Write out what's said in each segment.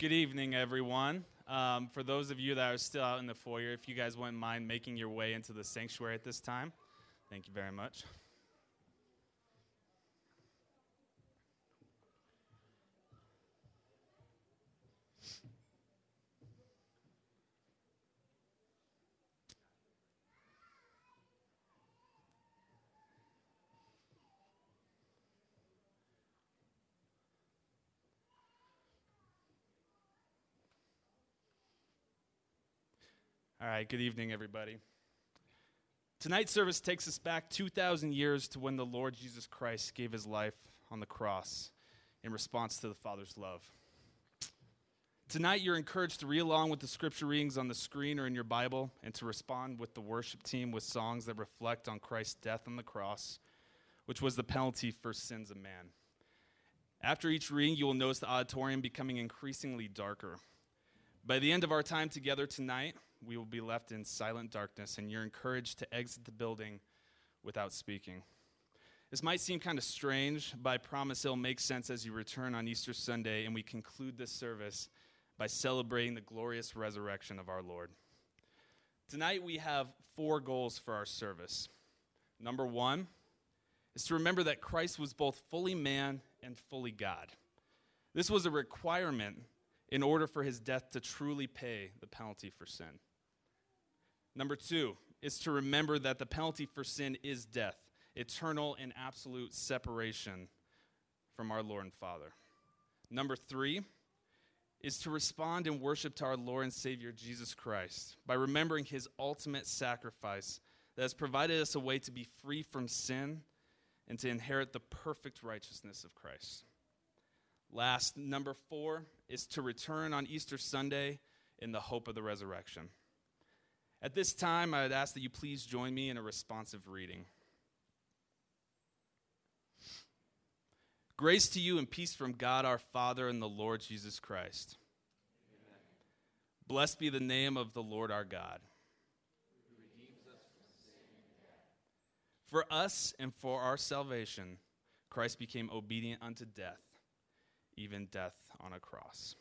Good evening, everyone. Um, for those of you that are still out in the foyer, if you guys wouldn't mind making your way into the sanctuary at this time, thank you very much. All right, good evening, everybody. Tonight's service takes us back 2,000 years to when the Lord Jesus Christ gave his life on the cross in response to the Father's love. Tonight, you're encouraged to read along with the scripture readings on the screen or in your Bible and to respond with the worship team with songs that reflect on Christ's death on the cross, which was the penalty for sins of man. After each reading, you will notice the auditorium becoming increasingly darker. By the end of our time together tonight, we will be left in silent darkness, and you're encouraged to exit the building without speaking. This might seem kind of strange, but I promise it'll make sense as you return on Easter Sunday and we conclude this service by celebrating the glorious resurrection of our Lord. Tonight we have four goals for our service. Number one is to remember that Christ was both fully man and fully God. This was a requirement in order for his death to truly pay the penalty for sin. Number two is to remember that the penalty for sin is death, eternal and absolute separation from our Lord and Father. Number three is to respond in worship to our Lord and Savior Jesus Christ by remembering his ultimate sacrifice that has provided us a way to be free from sin and to inherit the perfect righteousness of Christ. Last, number four is to return on Easter Sunday in the hope of the resurrection. At this time, I would ask that you please join me in a responsive reading. Grace to you and peace from God our Father and the Lord Jesus Christ. Amen. Blessed be the name of the Lord our God. For us and for our salvation, Christ became obedient unto death, even death on a cross.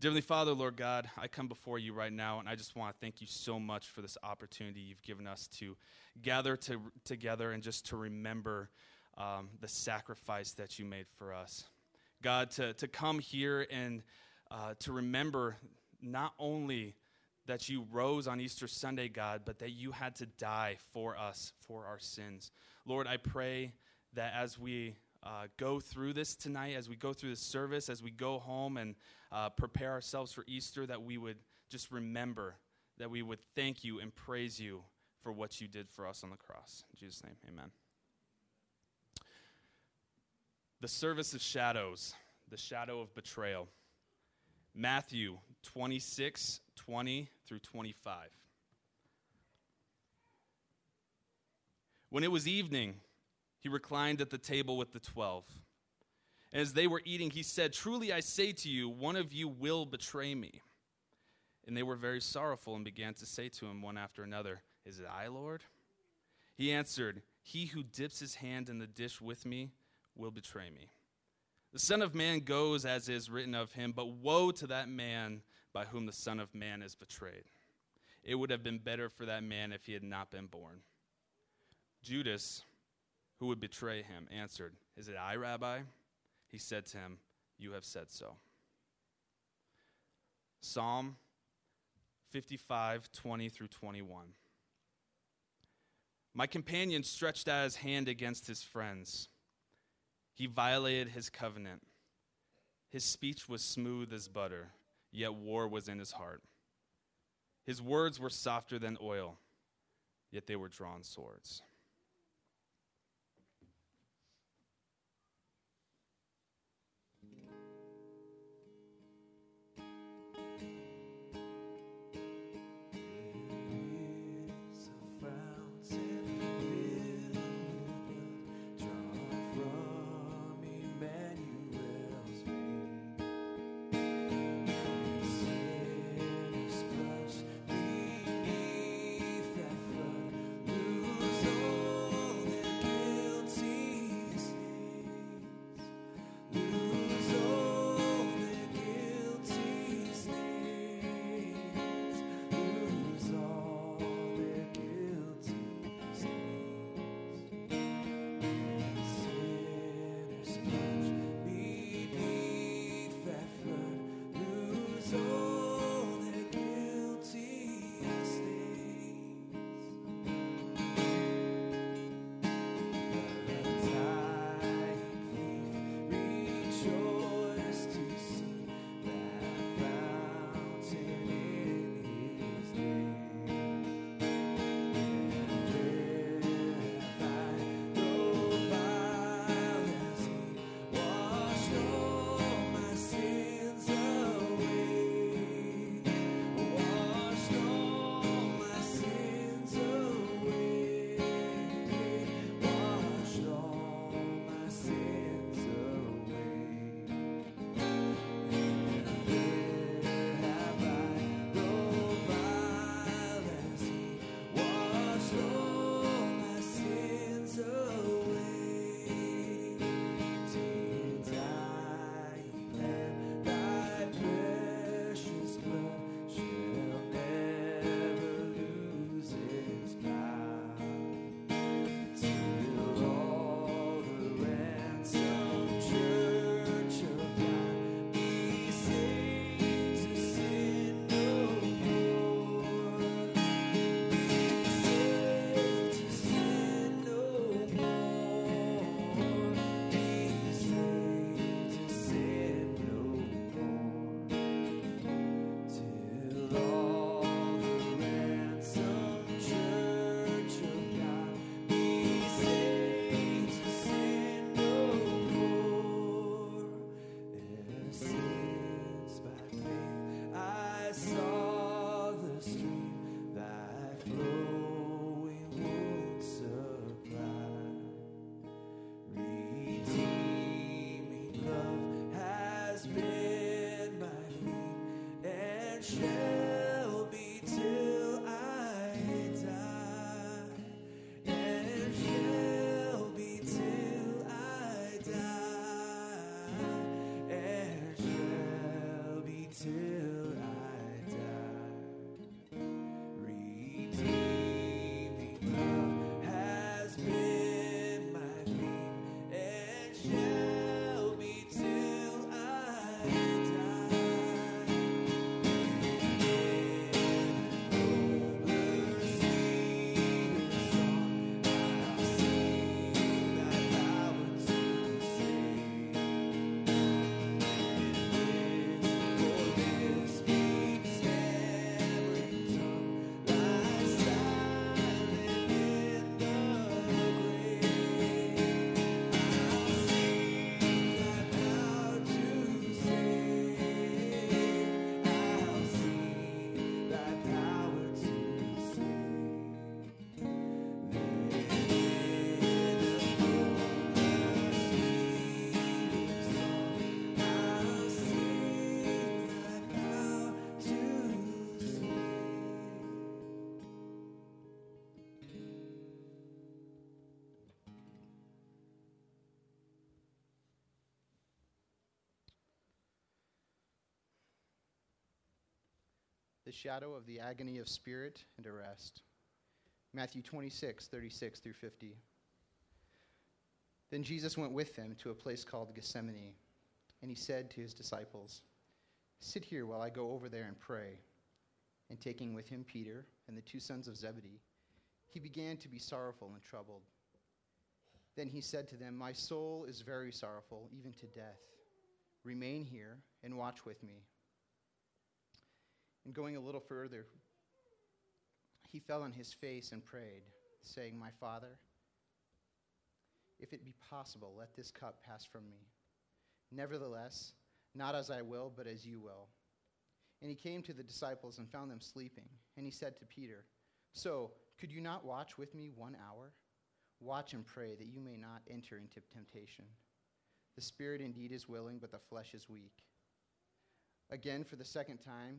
Dearly Father, Lord God, I come before you right now, and I just want to thank you so much for this opportunity you've given us to gather to, together and just to remember um, the sacrifice that you made for us. God, to, to come here and uh, to remember not only that you rose on Easter Sunday, God, but that you had to die for us, for our sins. Lord, I pray that as we uh, go through this tonight, as we go through this service, as we go home and uh, prepare ourselves for Easter, that we would just remember, that we would thank you and praise you for what you did for us on the cross. In Jesus' name, amen. The service of shadows, the shadow of betrayal. Matthew 26, 20 through 25. When it was evening, he reclined at the table with the twelve. And As they were eating, he said, Truly I say to you, one of you will betray me. And they were very sorrowful and began to say to him one after another, Is it I, Lord? He answered, He who dips his hand in the dish with me will betray me. The Son of Man goes as is written of him, but woe to that man by whom the Son of Man is betrayed. It would have been better for that man if he had not been born. Judas, who would betray him, answered, Is it I, Rabbi? He said to him, You have said so. Psalm 55, 20 through 21. My companion stretched out his hand against his friends. He violated his covenant. His speech was smooth as butter, yet war was in his heart. His words were softer than oil, yet they were drawn swords. The shadow of the agony of spirit and arrest. Matthew 26, 36 through 50. Then Jesus went with them to a place called Gethsemane, and he said to his disciples, Sit here while I go over there and pray. And taking with him Peter and the two sons of Zebedee, he began to be sorrowful and troubled. Then he said to them, My soul is very sorrowful, even to death. Remain here and watch with me. And going a little further, he fell on his face and prayed, saying, My Father, if it be possible, let this cup pass from me. Nevertheless, not as I will, but as you will. And he came to the disciples and found them sleeping. And he said to Peter, So, could you not watch with me one hour? Watch and pray that you may not enter into temptation. The spirit indeed is willing, but the flesh is weak. Again, for the second time,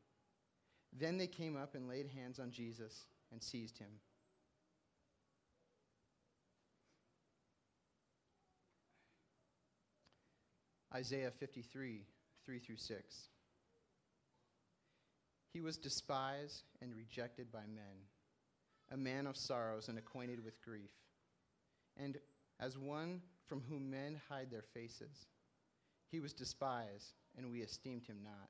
Then they came up and laid hands on Jesus and seized him. Isaiah 53, 3 through 6. He was despised and rejected by men, a man of sorrows and acquainted with grief. And as one from whom men hide their faces, he was despised, and we esteemed him not.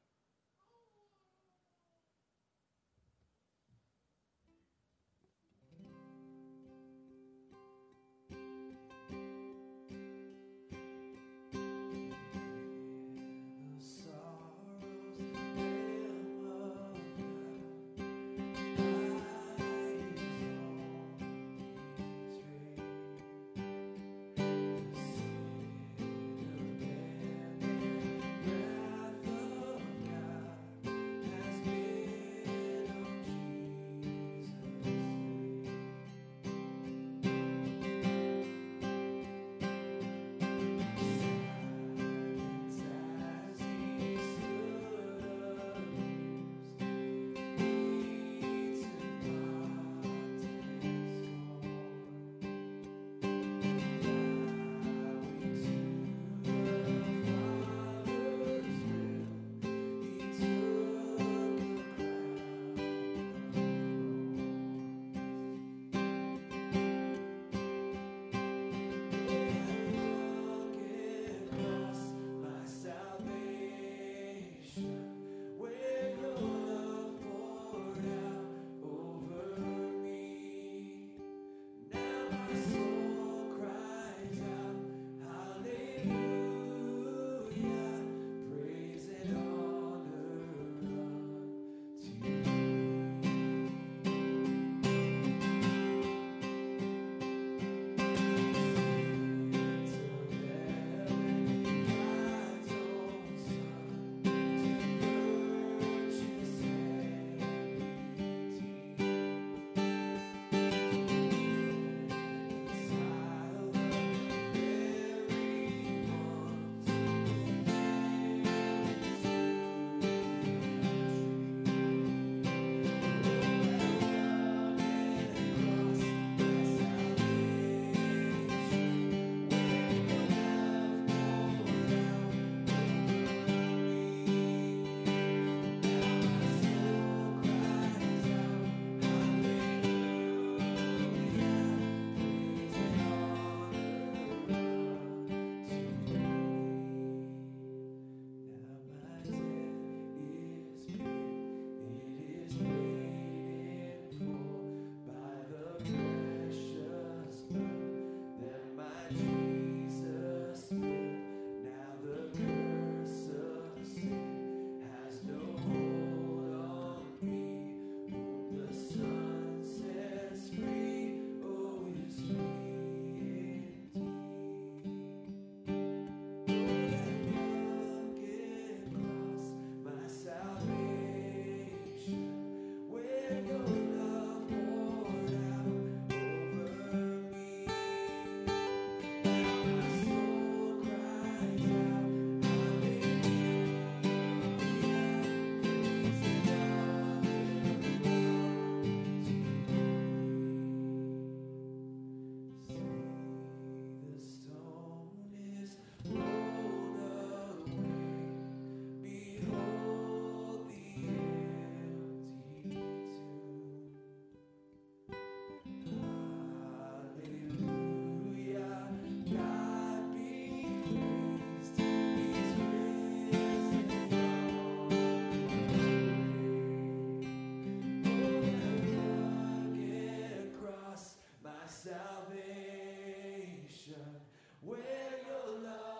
ocean where your love.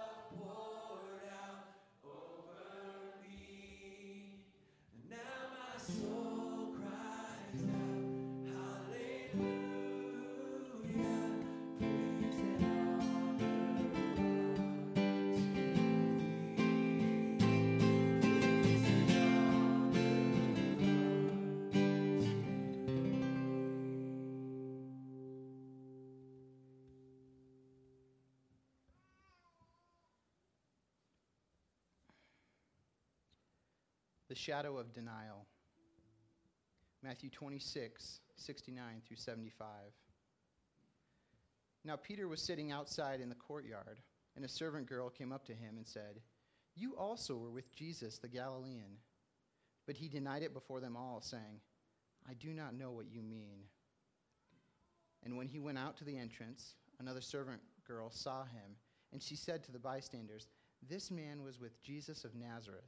The shadow of denial. Matthew 26, 69 through 75. Now Peter was sitting outside in the courtyard, and a servant girl came up to him and said, You also were with Jesus the Galilean. But he denied it before them all, saying, I do not know what you mean. And when he went out to the entrance, another servant girl saw him, and she said to the bystanders, This man was with Jesus of Nazareth.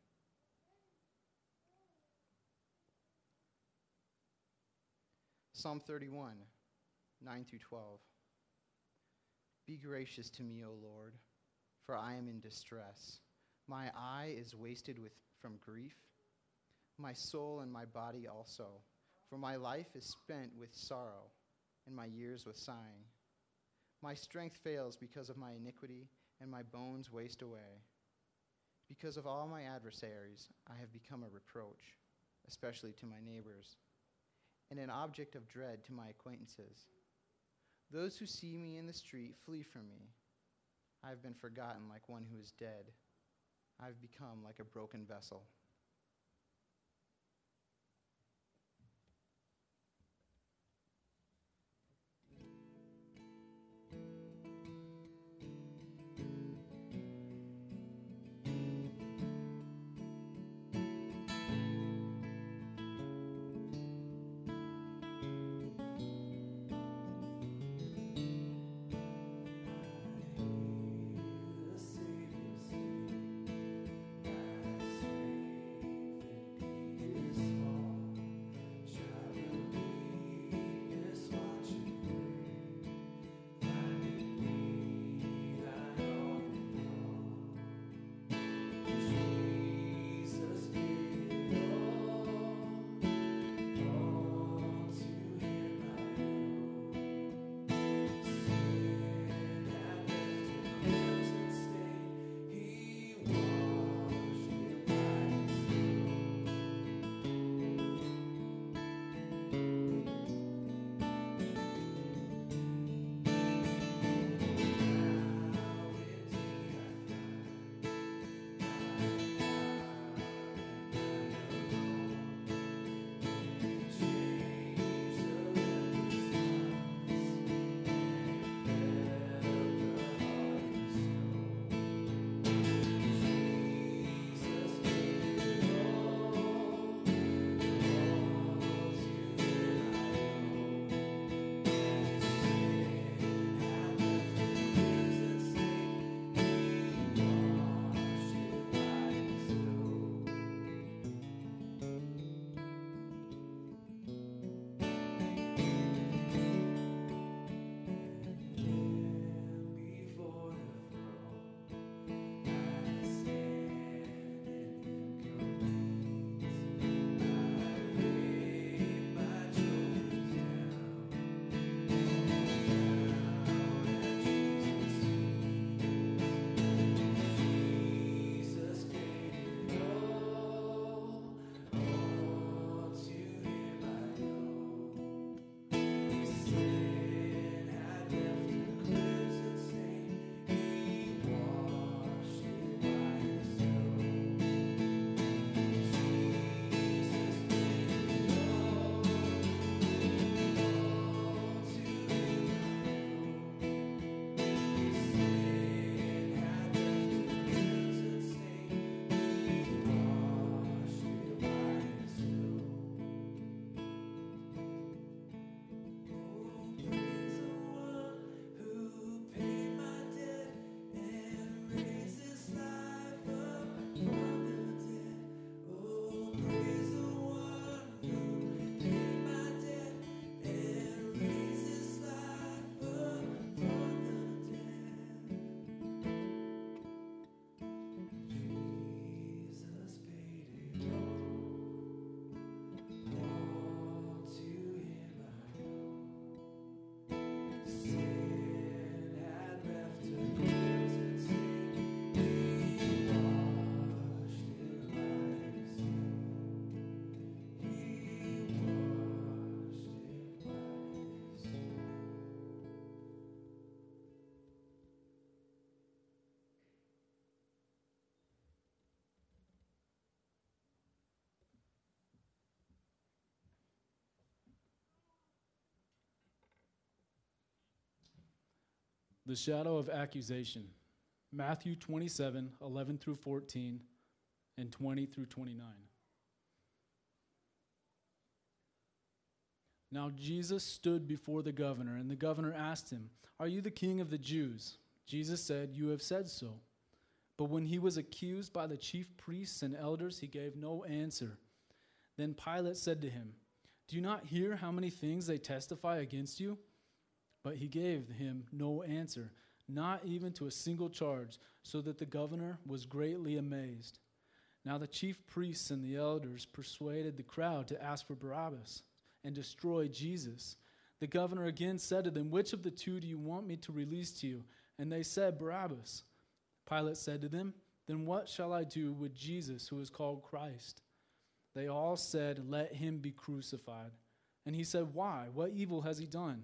Psalm 31, 9 through 12. Be gracious to me, O Lord, for I am in distress. My eye is wasted with, from grief, my soul and my body also. For my life is spent with sorrow, and my years with sighing. My strength fails because of my iniquity, and my bones waste away. Because of all my adversaries, I have become a reproach, especially to my neighbors and an object of dread to my acquaintances. Those who see me in the street flee from me. I have been forgotten like one who is dead. I have become like a broken vessel. The shadow of accusation. Matthew 27 11 through 14 and 20 through 29. Now Jesus stood before the governor, and the governor asked him, Are you the king of the Jews? Jesus said, You have said so. But when he was accused by the chief priests and elders, he gave no answer. Then Pilate said to him, Do you not hear how many things they testify against you? But he gave him no answer, not even to a single charge, so that the governor was greatly amazed. Now the chief priests and the elders persuaded the crowd to ask for Barabbas and destroy Jesus. The governor again said to them, Which of the two do you want me to release to you? And they said, Barabbas. Pilate said to them, Then what shall I do with Jesus, who is called Christ? They all said, Let him be crucified. And he said, Why? What evil has he done?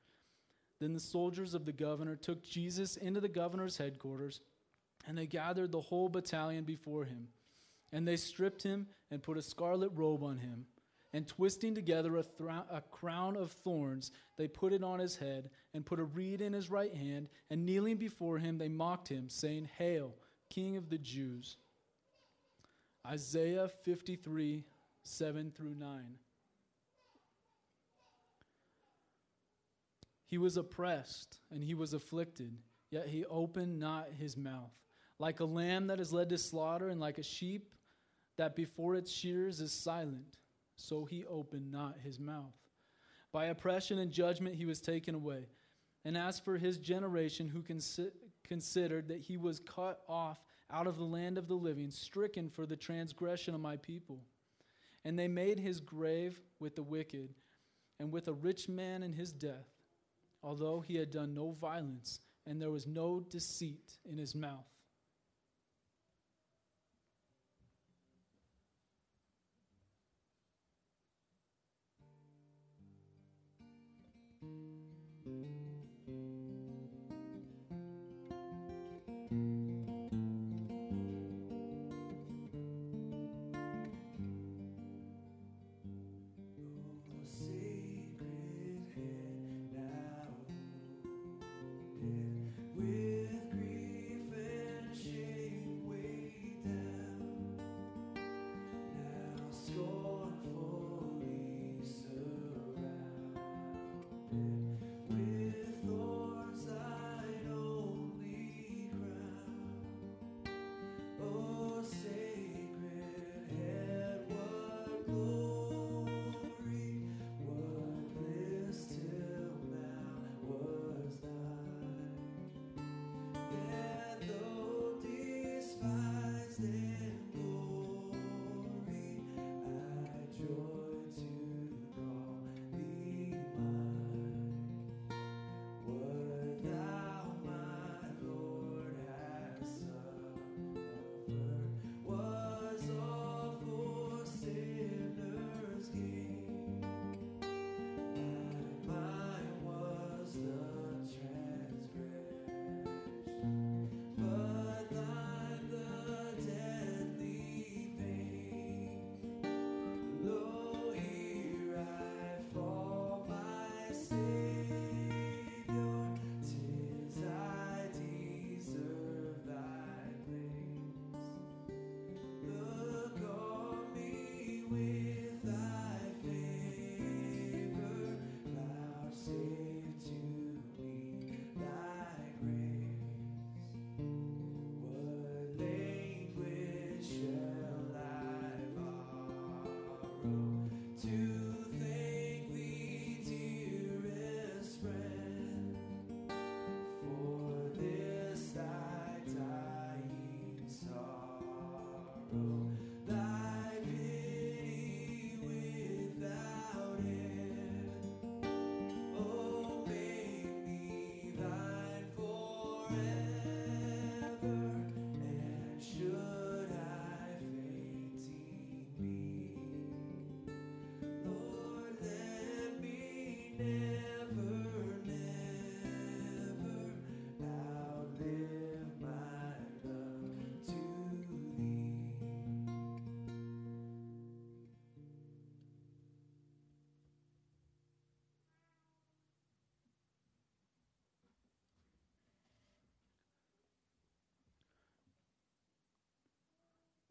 Then the soldiers of the governor took Jesus into the governor's headquarters, and they gathered the whole battalion before him. And they stripped him and put a scarlet robe on him. And twisting together a, a, crown of thorns, they put it on his head, and put a reed in his right hand. And kneeling before him, they mocked him, saying, Hail, King of the Jews. Isaiah 53, 7 through 9. He was oppressed and he was afflicted, yet he opened not his mouth. Like a lamb that is led to slaughter, and like a sheep that before its shears is silent, so he opened not his mouth. By oppression and judgment he was taken away. And as for his generation, who consi- considered that he was cut off out of the land of the living, stricken for the transgression of my people. And they made his grave with the wicked, and with a rich man in his death, although he had done no violence, and there was no deceit in his mouth.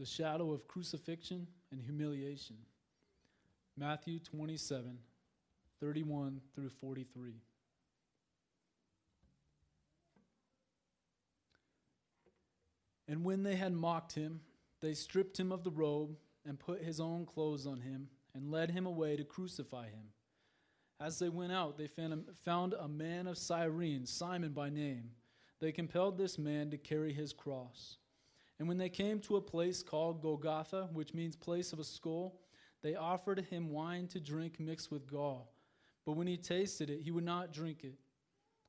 The shadow of crucifixion and humiliation. Matthew 27, 31 through 43. And when they had mocked him, they stripped him of the robe and put his own clothes on him and led him away to crucify him. As they went out, they found a man of Cyrene, Simon by name. They compelled this man to carry his cross. And when they came to a place called Golgotha, which means place of a skull, they offered him wine to drink mixed with gall. But when he tasted it, he would not drink it.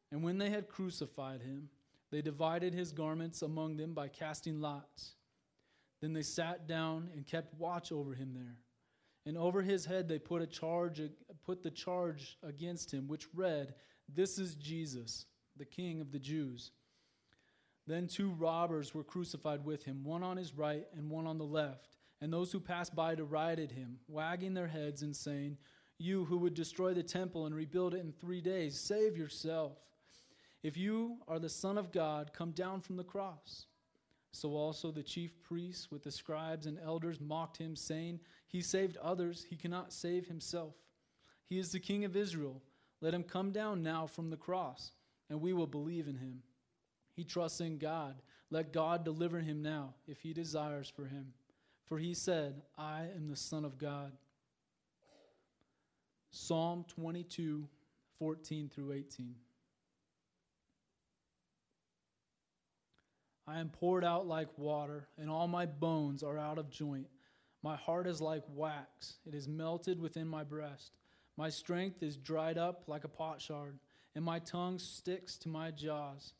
And when they had crucified him, they divided his garments among them by casting lots. Then they sat down and kept watch over him there. And over his head they put a charge put the charge against him which read, This is Jesus, the King of the Jews. Then two robbers were crucified with him, one on his right and one on the left. And those who passed by derided him, wagging their heads and saying, You who would destroy the temple and rebuild it in three days, save yourself. If you are the Son of God, come down from the cross. So also the chief priests with the scribes and elders mocked him, saying, He saved others, he cannot save himself. He is the King of Israel. Let him come down now from the cross, and we will believe in him. He trusts in God. Let God deliver him now, if he desires for him. For he said, I am the Son of God. Psalm 22, 14 through 18. I am poured out like water, and all my bones are out of joint. My heart is like wax, it is melted within my breast. My strength is dried up like a potsherd, and my tongue sticks to my jaws.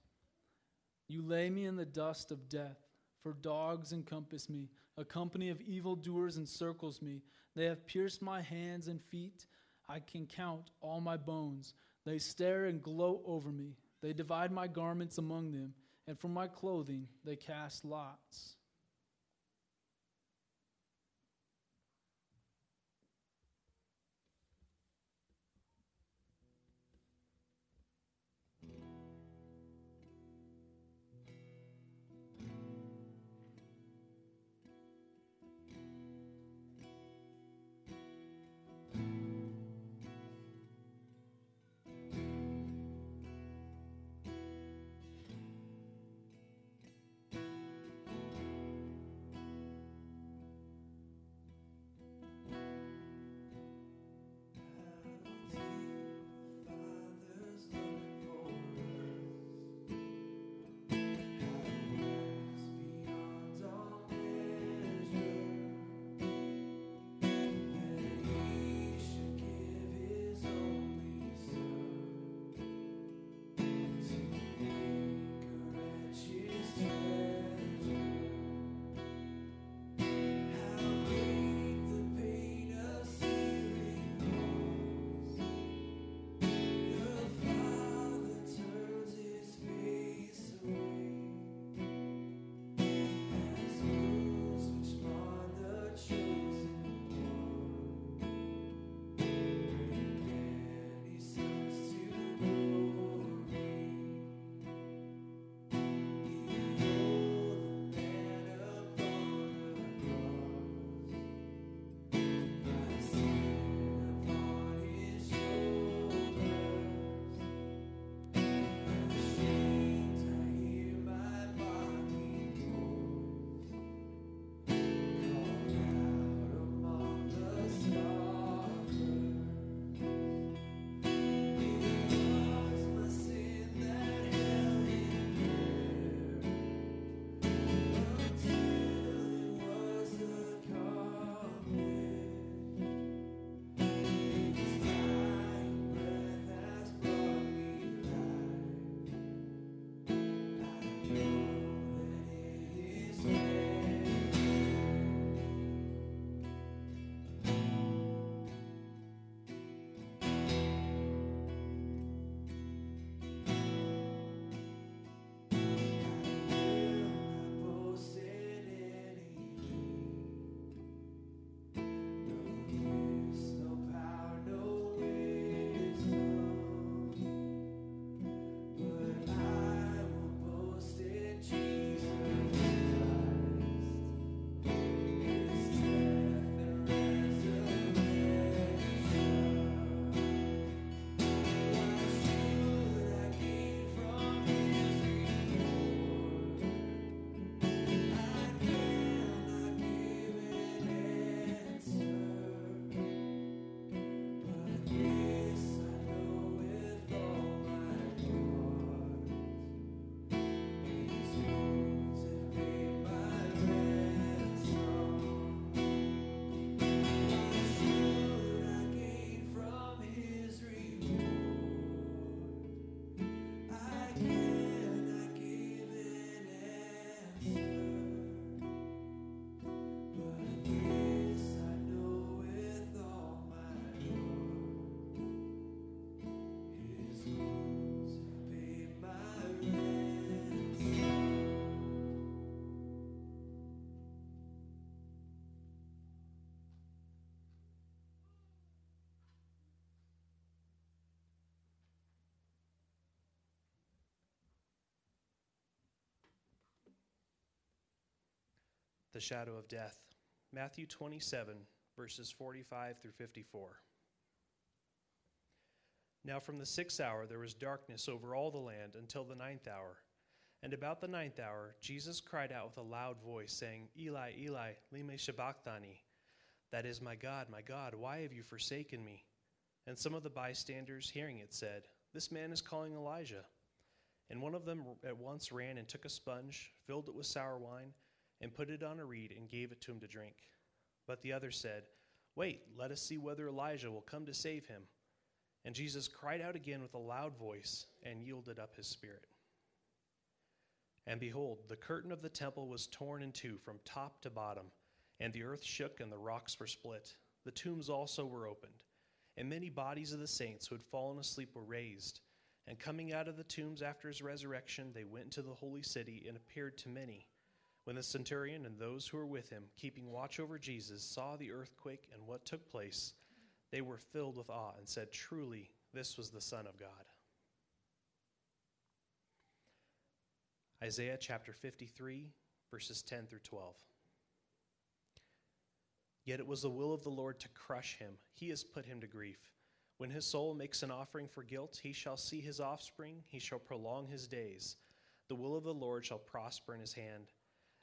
You lay me in the dust of death, for dogs encompass me. A company of evildoers encircles me. They have pierced my hands and feet. I can count all my bones. They stare and gloat over me. They divide my garments among them and for my clothing they cast lots. The shadow of death. Matthew 27, verses 45 through 54. Now from the sixth hour there was darkness over all the land until the ninth hour. And about the ninth hour, Jesus cried out with a loud voice, saying, Eli, Eli, lema sabachthani. That is, my God, my God, why have you forsaken me? And some of the bystanders, hearing it, said, This man is calling Elijah. And one of them at once ran and took a sponge, filled it with sour wine, and put it on a reed, and gave it to him to drink. But the other said, Wait, let us see whether Elijah will come to save him. And Jesus cried out again with a loud voice, and yielded up his spirit. And behold, the curtain of the temple was torn in two from top to bottom, and the earth shook and the rocks were split. The tombs also were opened, and many bodies of the saints who had fallen asleep were raised. And coming out of the tombs after his resurrection, they went into the holy city and appeared to many. When the centurion and those who were with him, keeping watch over Jesus, saw the earthquake and what took place, they were filled with awe and said, Truly, this was the Son of God. Isaiah chapter 53, verses 10 through 12. Yet it was the will of the Lord to crush him. He has put him to grief. When his soul makes an offering for guilt, he shall see his offspring, he shall prolong his days. The will of the Lord shall prosper in his hand.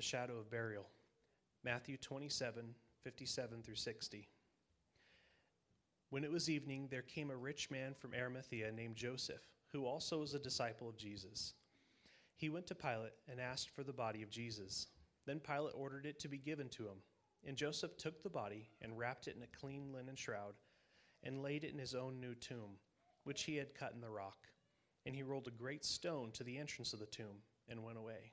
The shadow of burial. Matthew 27 57 through 60. When it was evening, there came a rich man from Arimathea named Joseph, who also was a disciple of Jesus. He went to Pilate and asked for the body of Jesus. Then Pilate ordered it to be given to him. And Joseph took the body and wrapped it in a clean linen shroud and laid it in his own new tomb, which he had cut in the rock. And he rolled a great stone to the entrance of the tomb and went away.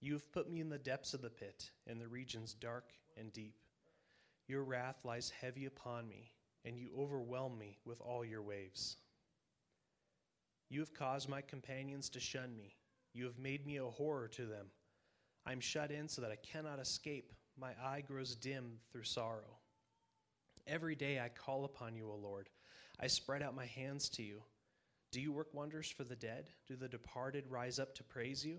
You have put me in the depths of the pit, in the regions dark and deep. Your wrath lies heavy upon me, and you overwhelm me with all your waves. You have caused my companions to shun me. You have made me a horror to them. I am shut in so that I cannot escape. My eye grows dim through sorrow. Every day I call upon you, O Lord. I spread out my hands to you. Do you work wonders for the dead? Do the departed rise up to praise you?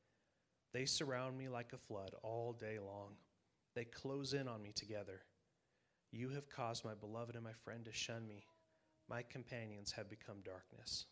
They surround me like a flood all day long. They close in on me together. You have caused my beloved and my friend to shun me. My companions have become darkness.